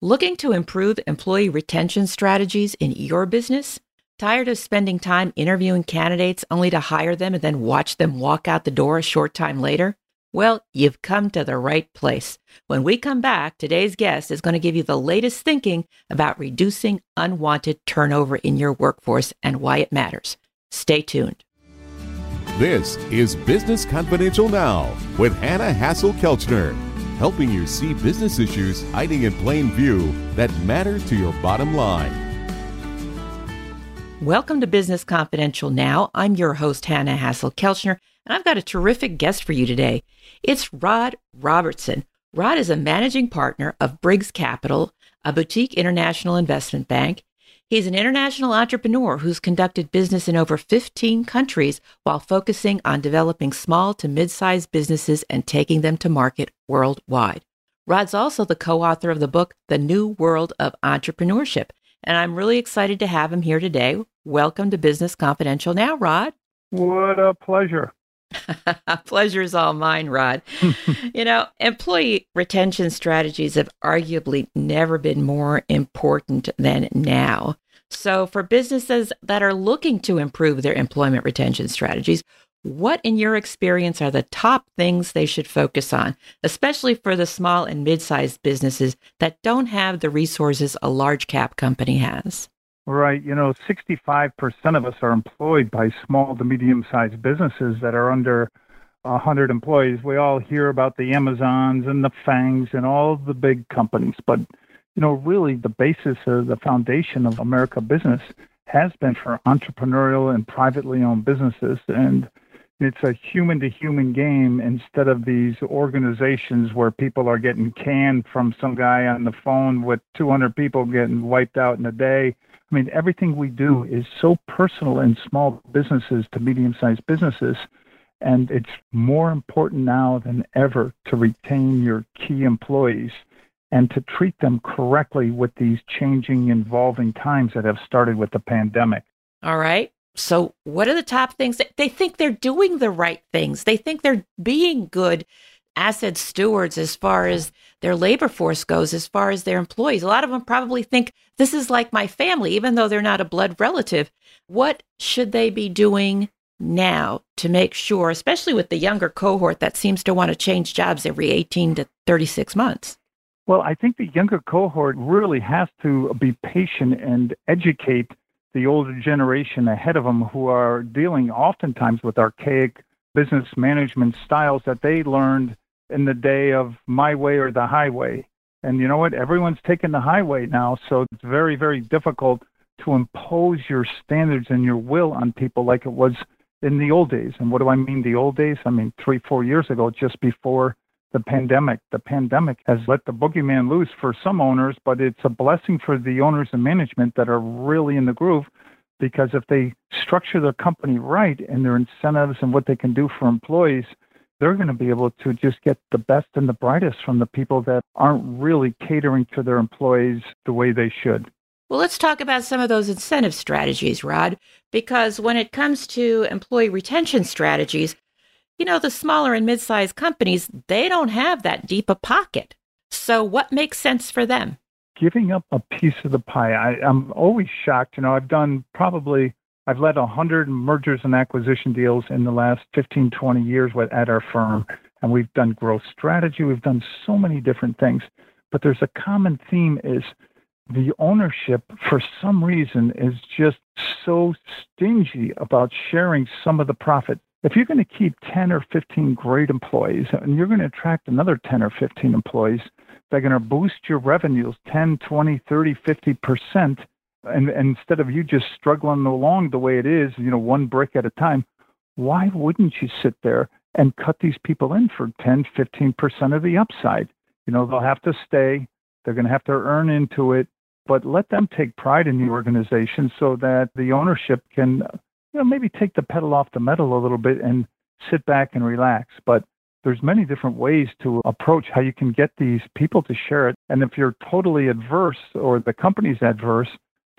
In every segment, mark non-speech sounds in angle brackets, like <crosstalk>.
Looking to improve employee retention strategies in your business? Tired of spending time interviewing candidates only to hire them and then watch them walk out the door a short time later? Well, you've come to the right place. When we come back, today's guest is going to give you the latest thinking about reducing unwanted turnover in your workforce and why it matters. Stay tuned. This is Business Confidential Now with Hanna Hasl-Kelchner helping you see business issues hiding in plain view that matter to your bottom line. Welcome to Business Confidential Now. I'm your host, Hanna Hasl-Kelchner, and I've got a terrific guest for you today. It's Rod Robertson. Rod is a managing partner of Briggs Capital, a boutique international investment bank. He's an international entrepreneur who's conducted business in over 15 countries while focusing on developing small to mid sized businesses and taking them to market worldwide. Rod's also the co author of the book, The New World of Entrepreneurship. And I'm really excited to have him here today. Welcome to Business Confidential now, Rod. What a pleasure. <laughs> Pleasure is all mine, Rod. <laughs> you know, employee retention strategies have arguably never been more important than now. So, for businesses that are looking to improve their employment retention strategies, what, in your experience, are the top things they should focus on, especially for the small and mid sized businesses that don't have the resources a large cap company has? Right. You know, 65% of us are employed by small to medium sized businesses that are under 100 employees. We all hear about the Amazons and the FANGs and all the big companies. But, you know, really the basis of the foundation of America business has been for entrepreneurial and privately owned businesses. And it's a human to human game instead of these organizations where people are getting canned from some guy on the phone with 200 people getting wiped out in a day I mean, everything we do is so personal in small businesses to medium sized businesses. And it's more important now than ever to retain your key employees and to treat them correctly with these changing, evolving times that have started with the pandemic. All right. So, what are the top things? They think they're doing the right things, they think they're being good asset stewards as far as their labor force goes, as far as their employees. A lot of them probably think this is like my family, even though they're not a blood relative. What should they be doing now to make sure, especially with the younger cohort that seems to want to change jobs every 18 to 36 months? Well, I think the younger cohort really has to be patient and educate the older generation ahead of them who are dealing oftentimes with archaic business management styles that they learned in the day of my way or the highway. And you know what? Everyone's taking the highway now, so it's very, very difficult to impose your standards and your will on people like it was in the old days. And what do I mean the old days? I mean three, four years ago, just before the pandemic. The pandemic has let the boogeyman loose for some owners, but it's a blessing for the owners and management that are really in the groove because if they structure their company right and their incentives and what they can do for employees, they're going to be able to just get the best and the brightest from the people that aren't really catering to their employees the way they should. Well, let's talk about some of those incentive strategies, Rod, because when it comes to employee retention strategies, you know, the smaller and mid sized companies, they don't have that deep a pocket. So, what makes sense for them? Giving up a piece of the pie. I, I'm always shocked. You know, I've done probably I've led 100 mergers and acquisition deals in the last 15, 20 years at our firm. And we've done growth strategy. We've done so many different things. But there's a common theme is the ownership, for some reason, is just so stingy about sharing some of the profit. If you're going to keep 10 or 15 great employees and you're going to attract another 10 or 15 employees, they're going to boost your revenues 10, 20, 30, 50% and, and instead of you just struggling along the way it is, you know, one brick at a time, why wouldn't you sit there and cut these people in for 10, 15% of the upside? You know, they'll have to stay, they're going to have to earn into it, but let them take pride in the organization so that the ownership can, you know, maybe take the pedal off the metal a little bit and sit back and relax. But there's many different ways to approach how you can get these people to share it. And if you're totally adverse or the company's adverse,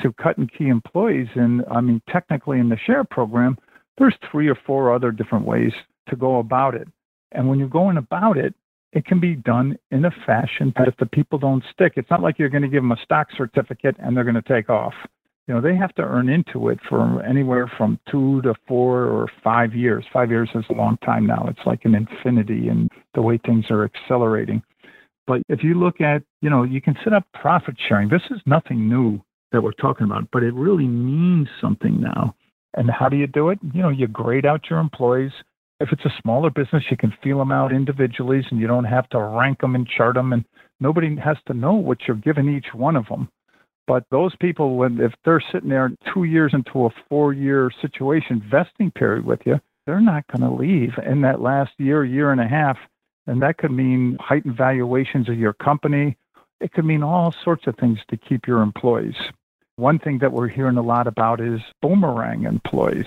to cutting key employees. And I mean, technically in the share program, there's three or four other different ways to go about it. And when you're going about it, it can be done in a fashion that if the people don't stick, it's not like you're going to give them a stock certificate and they're going to take off. You know, they have to earn into it for anywhere from two to four or five years. Five years is a long time now. It's like an infinity in the way things are accelerating. But if you look at, you know, you can set up profit sharing. This is nothing new that we're talking about, but it really means something now. And how do you do it? You know, you grade out your employees if it's a smaller business, you can feel them out individually and you don't have to rank them and chart them. And nobody has to know what you're giving each one of them. But those people, when if they're sitting there two years into a four year situation vesting period with you, they're not going to leave in that last year, year and a half. And that could mean heightened valuations of your company. It could mean all sorts of things to keep your employees. One thing that we're hearing a lot about is boomerang employees.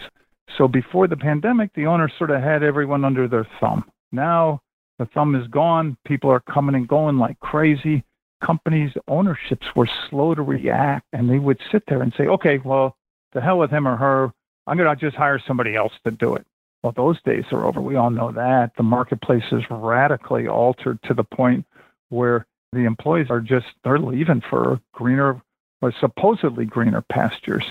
So before the pandemic, the owners sort of had everyone under their thumb. Now the thumb is gone. People are coming and going like crazy. Companies' ownerships were slow to react, and they would sit there and say, okay, well, the hell with him or her. I'm going to just hire somebody else to do it. Well, those days are over. We all know that. The marketplace is radically altered to the point where the employees are just, they're leaving for greener or supposedly greener pastures.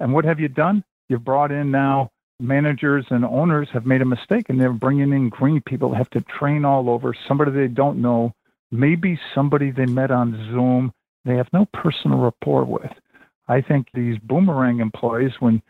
And what have you done? You've brought in now managers and owners have made a mistake and they're bringing in green people have to train all over somebody they don't know maybe somebody they met on zoom they have no personal rapport with i think these boomerang employees when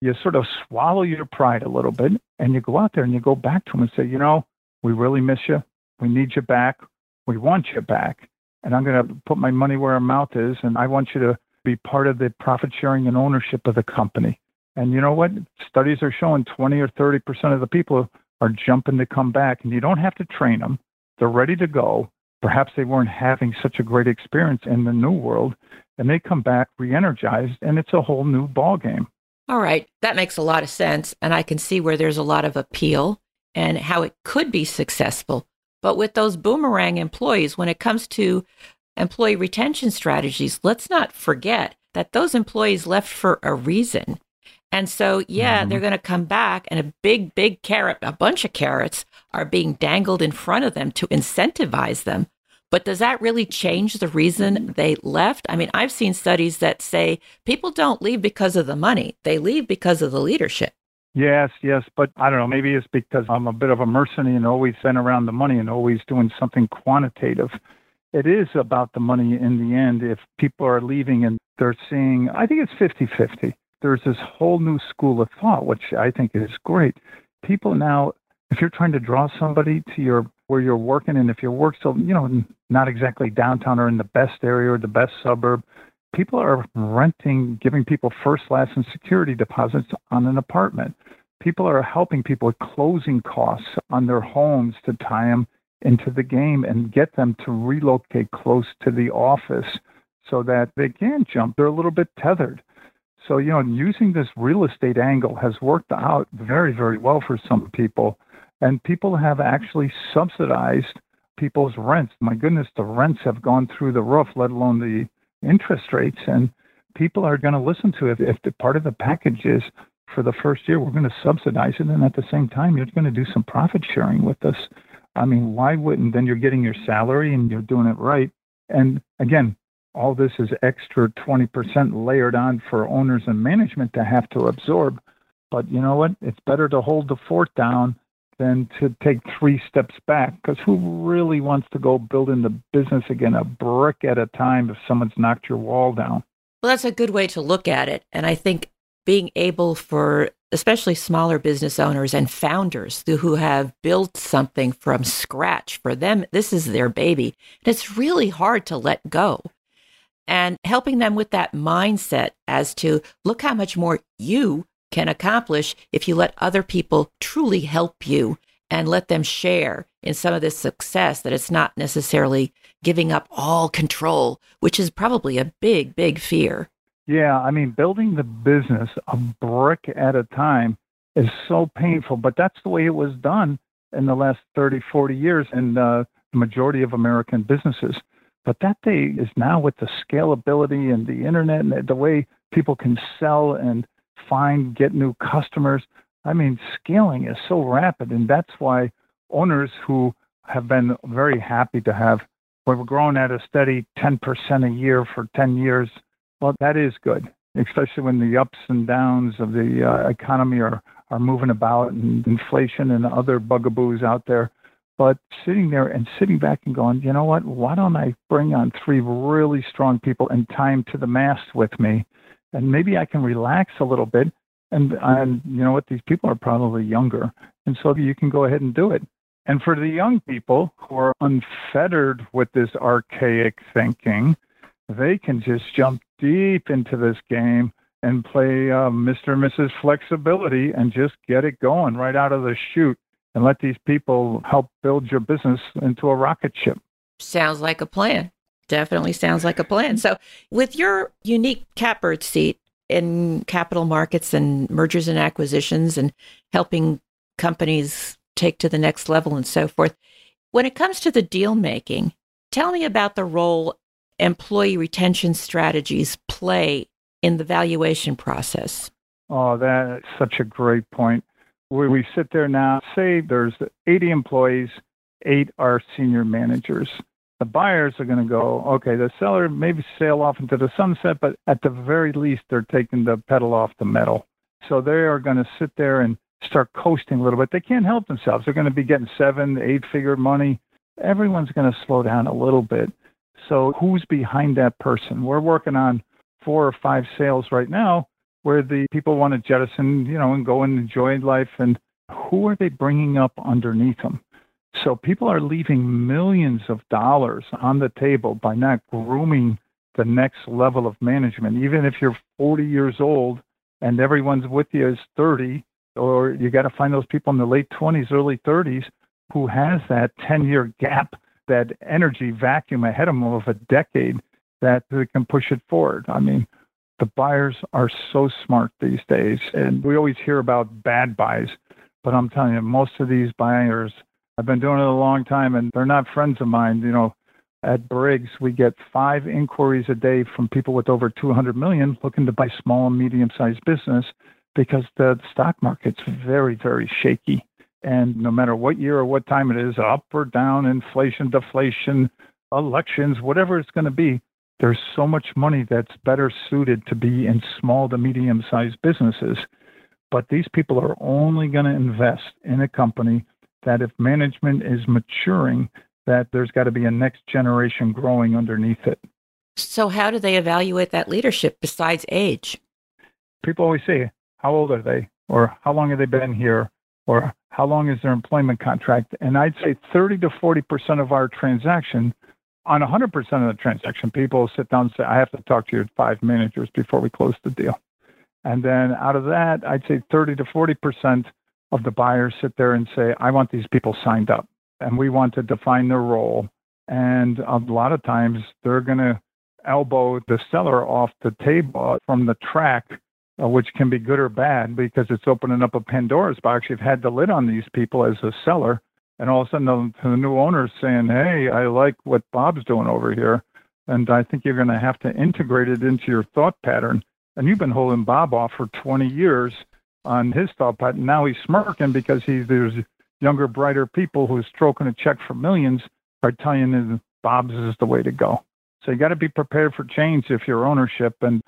you sort of swallow your pride a little bit and you go out there and you go back to them and say you know we really miss you we need you back we want you back and i'm going to put my money where our mouth is and i want you to be part of the profit sharing and ownership of the company and you know what? Studies are showing 20 or 30% of the people are jumping to come back, and you don't have to train them. They're ready to go. Perhaps they weren't having such a great experience in the new world, and they come back re-energized, and it's a whole new ball game. All right, that makes a lot of sense, and I can see where there's a lot of appeal and how it could be successful. But with those boomerang employees, when it comes to employee retention strategies, let's not forget that those employees left for a reason. And so, yeah, mm-hmm. they're going to come back, and a big, big carrot, a bunch of carrots are being dangled in front of them to incentivize them. But does that really change the reason they left? I mean, I've seen studies that say people don't leave because of the money, they leave because of the leadership. Yes, yes, but I don't know. Maybe it's because I'm a bit of a mercenary and always been around the money and always doing something quantitative. It is about the money in the end. If people are leaving and they're seeing, I think it's 50 50 there's this whole new school of thought, which I think is great. People now, if you're trying to draw somebody to your where you're working, and if your work's still, you know, not exactly downtown or in the best area or the best suburb, people are renting, giving people first, last, and security deposits on an apartment. People are helping people with closing costs on their homes to tie them into the game and get them to relocate close to the office so that they can jump. They're a little bit tethered. So, you know, using this real estate angle has worked out very, very well for some people. And people have actually subsidized people's rents. My goodness, the rents have gone through the roof, let alone the interest rates. And people are going to listen to it. If the part of the package is for the first year, we're going to subsidize it. And at the same time, you're going to do some profit sharing with us. I mean, why wouldn't? Then you're getting your salary and you're doing it right. And again, all this is extra 20% layered on for owners and management to have to absorb. But you know what? It's better to hold the fort down than to take three steps back because who really wants to go building the business again a brick at a time if someone's knocked your wall down? Well, that's a good way to look at it. And I think being able for especially smaller business owners and founders who have built something from scratch for them this is their baby and it's really hard to let go and helping them with that mindset as to look how much more you can accomplish if you let other people truly help you and let them share in some of this success that it's not necessarily giving up all control, which is probably a big, big fear. Yeah, I mean, building the business a brick at a time is so painful, but that's the way it was done in the last 30, 40 years in uh, the majority of American businesses. But that day is now with the scalability and the internet and the way people can sell and find, get new customers. I mean, scaling is so rapid. And that's why owners who have been very happy to have. We're growing at a steady 10% a year for 10 years. Well, that is good, especially when the ups and downs of the uh, economy are, are moving about and inflation and other bugaboos out there. But sitting there and sitting back and going, you know what? Why don't I bring on three really strong people and time to the mast with me? And maybe I can relax a little bit. And, and you know what? These people are probably younger. And so you can go ahead and do it. And for the young people who are unfettered with this archaic thinking, they can just jump deep into this game and play uh, Mr. and Mrs. Flexibility and just get it going right out of the chute and let these people help build your business into a rocket ship. Sounds like a plan. Definitely sounds like a plan. So, with your unique catbird seat in capital markets and mergers and acquisitions and helping companies take to the next level and so forth, when it comes to the deal making, tell me about the role employee retention strategies play in the valuation process. Oh, that's such a great point where we sit there now, say there's 80 employees, eight are senior managers. The buyers are going to go, okay, the seller maybe sail off into the sunset, but at the very least, they're taking the pedal off the metal. So they are going to sit there and start coasting a little bit. They can't help themselves. They're going to be getting seven, eight figure money. Everyone's going to slow down a little bit. So who's behind that person? We're working on four or five sales right now where the people want to jettison, you know, and go and enjoy life. And who are they bringing up underneath them? So people are leaving millions of dollars on the table by not grooming the next level of management. Even if you're 40 years old and everyone's with you is 30, or you got to find those people in the late 20s, early 30s who has that 10 year gap, that energy vacuum ahead of them of a decade that they can push it forward. I mean, the buyers are so smart these days. And we always hear about bad buys, but I'm telling you, most of these buyers, I've been doing it a long time and they're not friends of mine. You know, at Briggs, we get five inquiries a day from people with over 200 million looking to buy small and medium sized business because the stock market's very, very shaky. And no matter what year or what time it is, up or down, inflation, deflation, elections, whatever it's going to be, there's so much money that's better suited to be in small to medium sized businesses. But these people are only going to invest in a company that if management is maturing, that there's got to be a next generation growing underneath it. So, how do they evaluate that leadership besides age? People always say, How old are they? Or how long have they been here? Or how long is their employment contract? And I'd say 30 to 40% of our transaction on 100% of the transaction, people sit down and say, I have to talk to your five managers before we close the deal. And then out of that, I'd say 30 to 40% of the buyers sit there and say, I want these people signed up and we want to define their role. And a lot of times they're going to elbow the seller off the table from the track, uh, which can be good or bad because it's opening up a Pandora's box. You've had the lid on these people as a seller and all of a sudden the, the new owner's saying, "Hey, I like what Bob's doing over here, and I think you're going to have to integrate it into your thought pattern." And you've been holding Bob off for 20 years on his thought pattern. Now he's smirking because he's there's younger, brighter people who are stroking a check for millions are telling him Bob's is the way to go. So you got to be prepared for change if you're ownership, and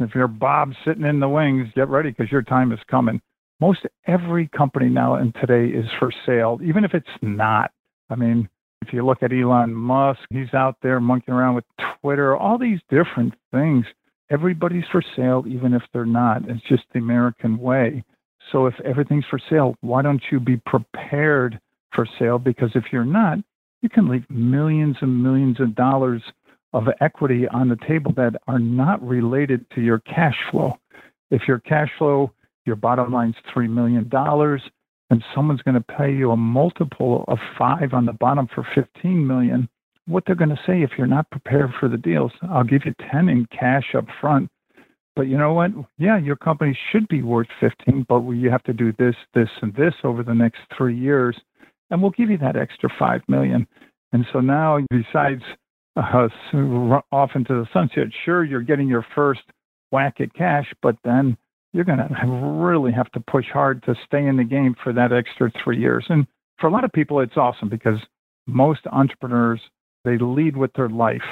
if you're Bob sitting in the wings, get ready because your time is coming most every company now and today is for sale, even if it's not. I mean, if you look at Elon Musk, he's out there monkeying around with Twitter, all these different things. Everybody's for sale, even if they're not. It's just the American way. So if everything's for sale, why don't you be prepared for sale? Because if you're not, you can leave millions and millions of dollars of equity on the table that are not related to your cash flow. If your cash flow your bottom line's $3 million, and someone's going to pay you a multiple of five on the bottom for 15 million, what they're going to say if you're not prepared for the deals, I'll give you 10 in cash up front. But you know what? Yeah, your company should be worth 15, but you have to do this, this, and this over the next three years, and we'll give you that extra five million. And so now, besides uh, off into the sunset, sure, you're getting your first whack at cash, but then you're going to really have to push hard to stay in the game for that extra three years. And for a lot of people, it's awesome because most entrepreneurs, they lead with their life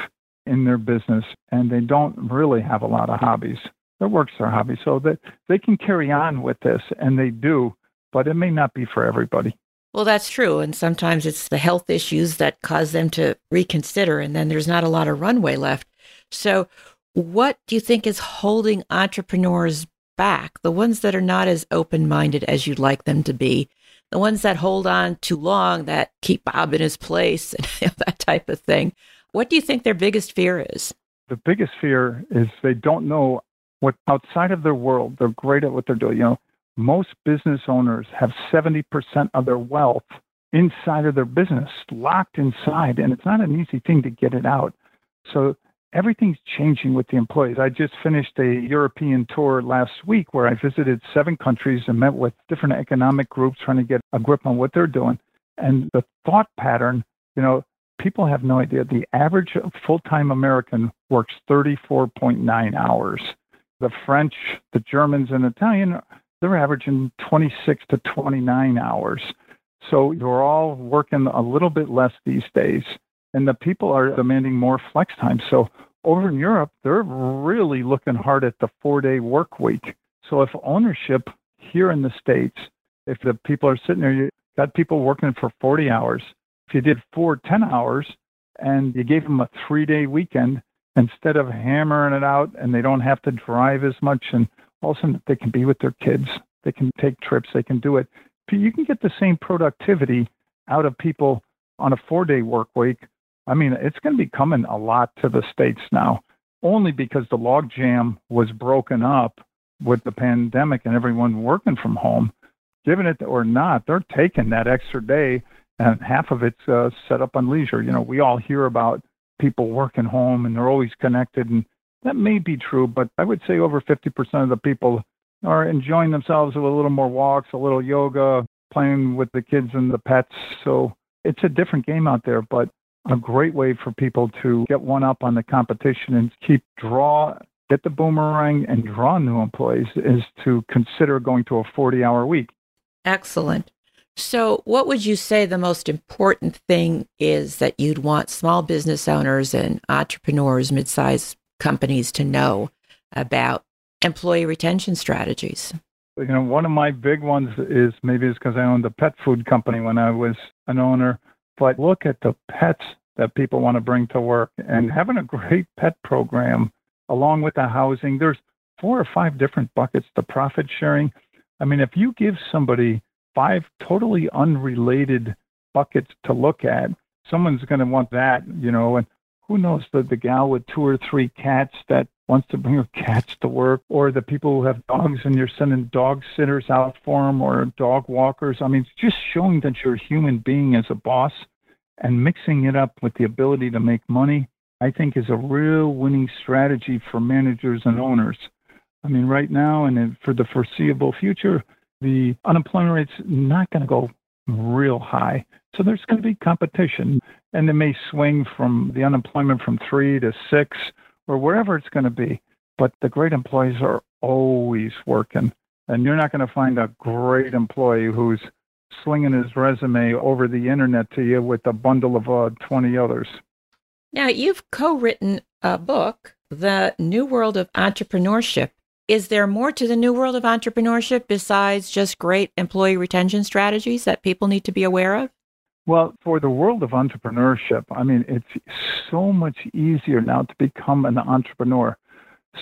in their business and they don't really have a lot of hobbies. Their work's their hobby. So that they can carry on with this and they do, but it may not be for everybody. Well, that's true. And sometimes it's the health issues that cause them to reconsider, and then there's not a lot of runway left. So, what do you think is holding entrepreneurs back? The ones that are not as open minded as you'd like them to be, the ones that hold on too long, that keep Bob in his place, <laughs> and that type of thing. What do you think their biggest fear is? The biggest fear is they don't know what outside of their world. They're great at what they're doing. You know, most business owners have 70% of their wealth inside of their business, locked inside, and it's not an easy thing to get it out. So everything's changing with the employees. I just finished a European tour last week where I visited seven countries and met with different economic groups trying to get a grip on what they're doing. And the thought pattern, you know, people have no idea. The average full time American works 34.9 hours. The French, the Germans, and Italian, they're averaging 26 to 29 hours. So you're all working a little bit less these days and the people are demanding more flex time. So over in Europe, they're really looking hard at the four day work week. So if ownership here in the States, if the people are sitting there, you got people working for 40 hours. If you did four 10 hours and you gave them a three day weekend, instead of hammering it out and they don't have to drive as much and all of a sudden they can be with their kids, they can take trips, they can do it. You can get the same productivity out of people on a four day work week I mean, it's going to be coming a lot to the states now, only because the logjam was broken up with the pandemic and everyone working from home. Given it or not, they're taking that extra day, and half of it's uh, set up on leisure. You know, we all hear about people working home and they're always connected, and that may be true, but I would say over 50% of the people are enjoying themselves with a little more walks, a little yoga, playing with the kids and the pets. So it's a different game out there, but a great way for people to get one up on the competition and keep draw get the boomerang and draw new employees is to consider going to a 40 hour week. Excellent. So, what would you say the most important thing is that you'd want small business owners and entrepreneurs, mid sized companies to know about employee retention strategies? You know, one of my big ones is maybe it's because I owned a pet food company when I was an owner but look at the pets that people want to bring to work and mm-hmm. having a great pet program along with the housing. There's four or five different buckets to profit sharing. I mean, if you give somebody five totally unrelated buckets to look at, someone's going to want that, you know, and who knows the, the gal with two or three cats that wants to bring her cats to work, or the people who have dogs and you're sending dog sitters out for them or dog walkers. I mean, it's just showing that you're a human being as a boss and mixing it up with the ability to make money, I think is a real winning strategy for managers and owners. I mean, right now and for the foreseeable future, the unemployment rate's not going to go real high. So there's going to be competition, and it may swing from the unemployment from three to six or wherever it's going to be. But the great employees are always working, and you're not going to find a great employee who's slinging his resume over the internet to you with a bundle of uh, 20 others. Now, you've co written a book, The New World of Entrepreneurship. Is there more to the new world of entrepreneurship besides just great employee retention strategies that people need to be aware of? Well, for the world of entrepreneurship, I mean, it's so much easier now to become an entrepreneur.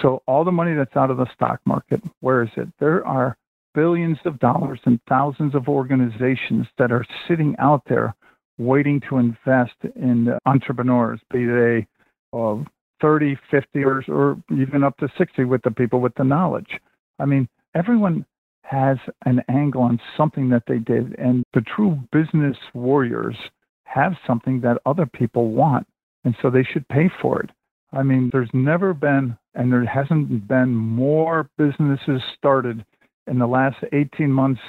So, all the money that's out of the stock market, where is it? There are billions of dollars and thousands of organizations that are sitting out there waiting to invest in entrepreneurs, be they uh, 30, 50, or, or even up to 60 with the people with the knowledge. I mean, everyone has an angle on something that they did, and the true business warriors have something that other people want, and so they should pay for it. I mean, there's never been, and there hasn't been more businesses started in the last 18 months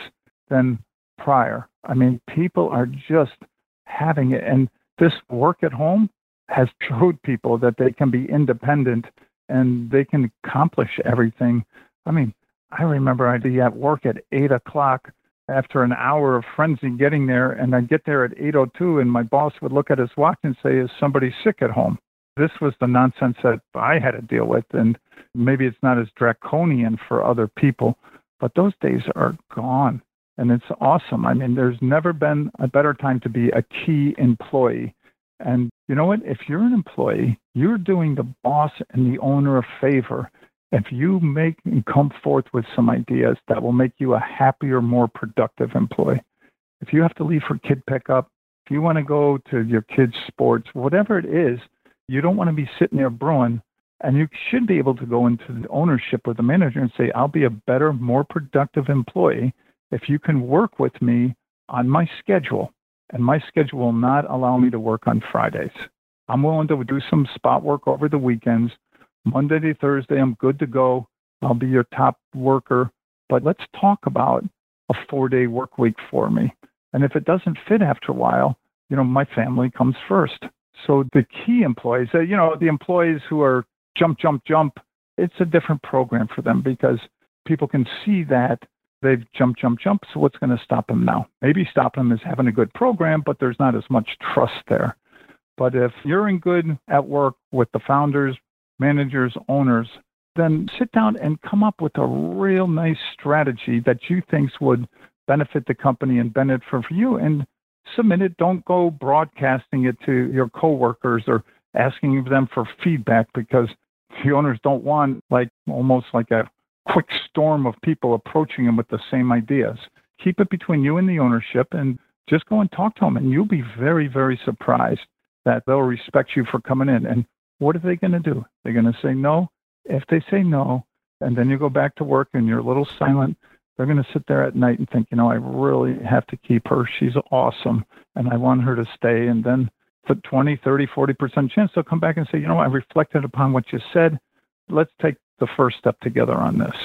than prior. I mean, people are just having it. And this work at home has showed people that they can be independent and they can accomplish everything. I mean, I remember I'd be at work at eight o'clock after an hour of frenzy getting there, and I'd get there at 8:02, and my boss would look at his watch and say, "Is somebody sick at home?" This was the nonsense that I had to deal with, and maybe it's not as draconian for other people, but those days are gone, and it's awesome. I mean, there's never been a better time to be a key employee. And you know what? If you're an employee, you're doing the boss and the owner a favor if you make and come forth with some ideas that will make you a happier, more productive employee. If you have to leave for kid pickup, if you want to go to your kids' sports, whatever it is, you don't want to be sitting there brewing. And you should be able to go into the ownership with the manager and say, I'll be a better, more productive employee if you can work with me on my schedule. And my schedule will not allow me to work on Fridays. I'm willing to do some spot work over the weekends Monday to Thursday, I'm good to go. I'll be your top worker. But let's talk about a four day work week for me. And if it doesn't fit after a while, you know, my family comes first. So the key employees, uh, you know, the employees who are jump, jump, jump, it's a different program for them because people can see that they've jump, jump, jump. So what's going to stop them now? Maybe stop them is having a good program, but there's not as much trust there. But if you're in good at work with the founders, managers, owners, then sit down and come up with a real nice strategy that you think would benefit the company and benefit for you and submit it. Don't go broadcasting it to your coworkers or asking them for feedback because the owners don't want like almost like a quick storm of people approaching them with the same ideas. Keep it between you and the ownership and just go and talk to them and you'll be very, very surprised that they'll respect you for coming in. And what are they going to do? They're going to say no. If they say no, and then you go back to work and you're a little silent, they're going to sit there at night and think, you know, I really have to keep her. She's awesome and I want her to stay. And then for 20, 30, 40% chance they'll come back and say, you know, I reflected upon what you said. Let's take the first step together on this.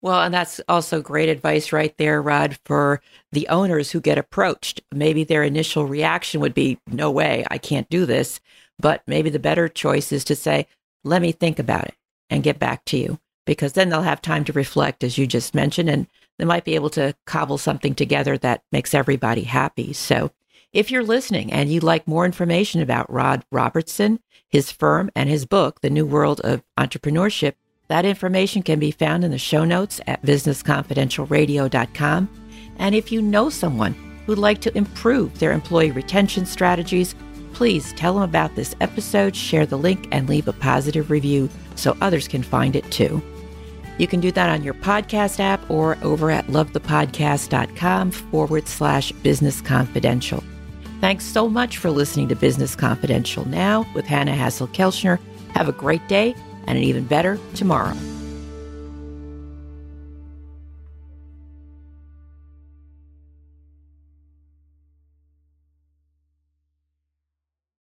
Well, and that's also great advice right there, Rod, for the owners who get approached. Maybe their initial reaction would be, no way, I can't do this. But maybe the better choice is to say, let me think about it and get back to you, because then they'll have time to reflect, as you just mentioned, and they might be able to cobble something together that makes everybody happy. So if you're listening and you'd like more information about Rod Robertson, his firm, and his book, The New World of Entrepreneurship, that information can be found in the show notes at businessconfidentialradio.com. And if you know someone who'd like to improve their employee retention strategies, please tell them about this episode, share the link, and leave a positive review so others can find it too. You can do that on your podcast app or over at lovethepodcast.com forward slash business confidential. Thanks so much for listening to Business Confidential now with Hanna Hasl-Kelchner. Have a great day and an even better tomorrow.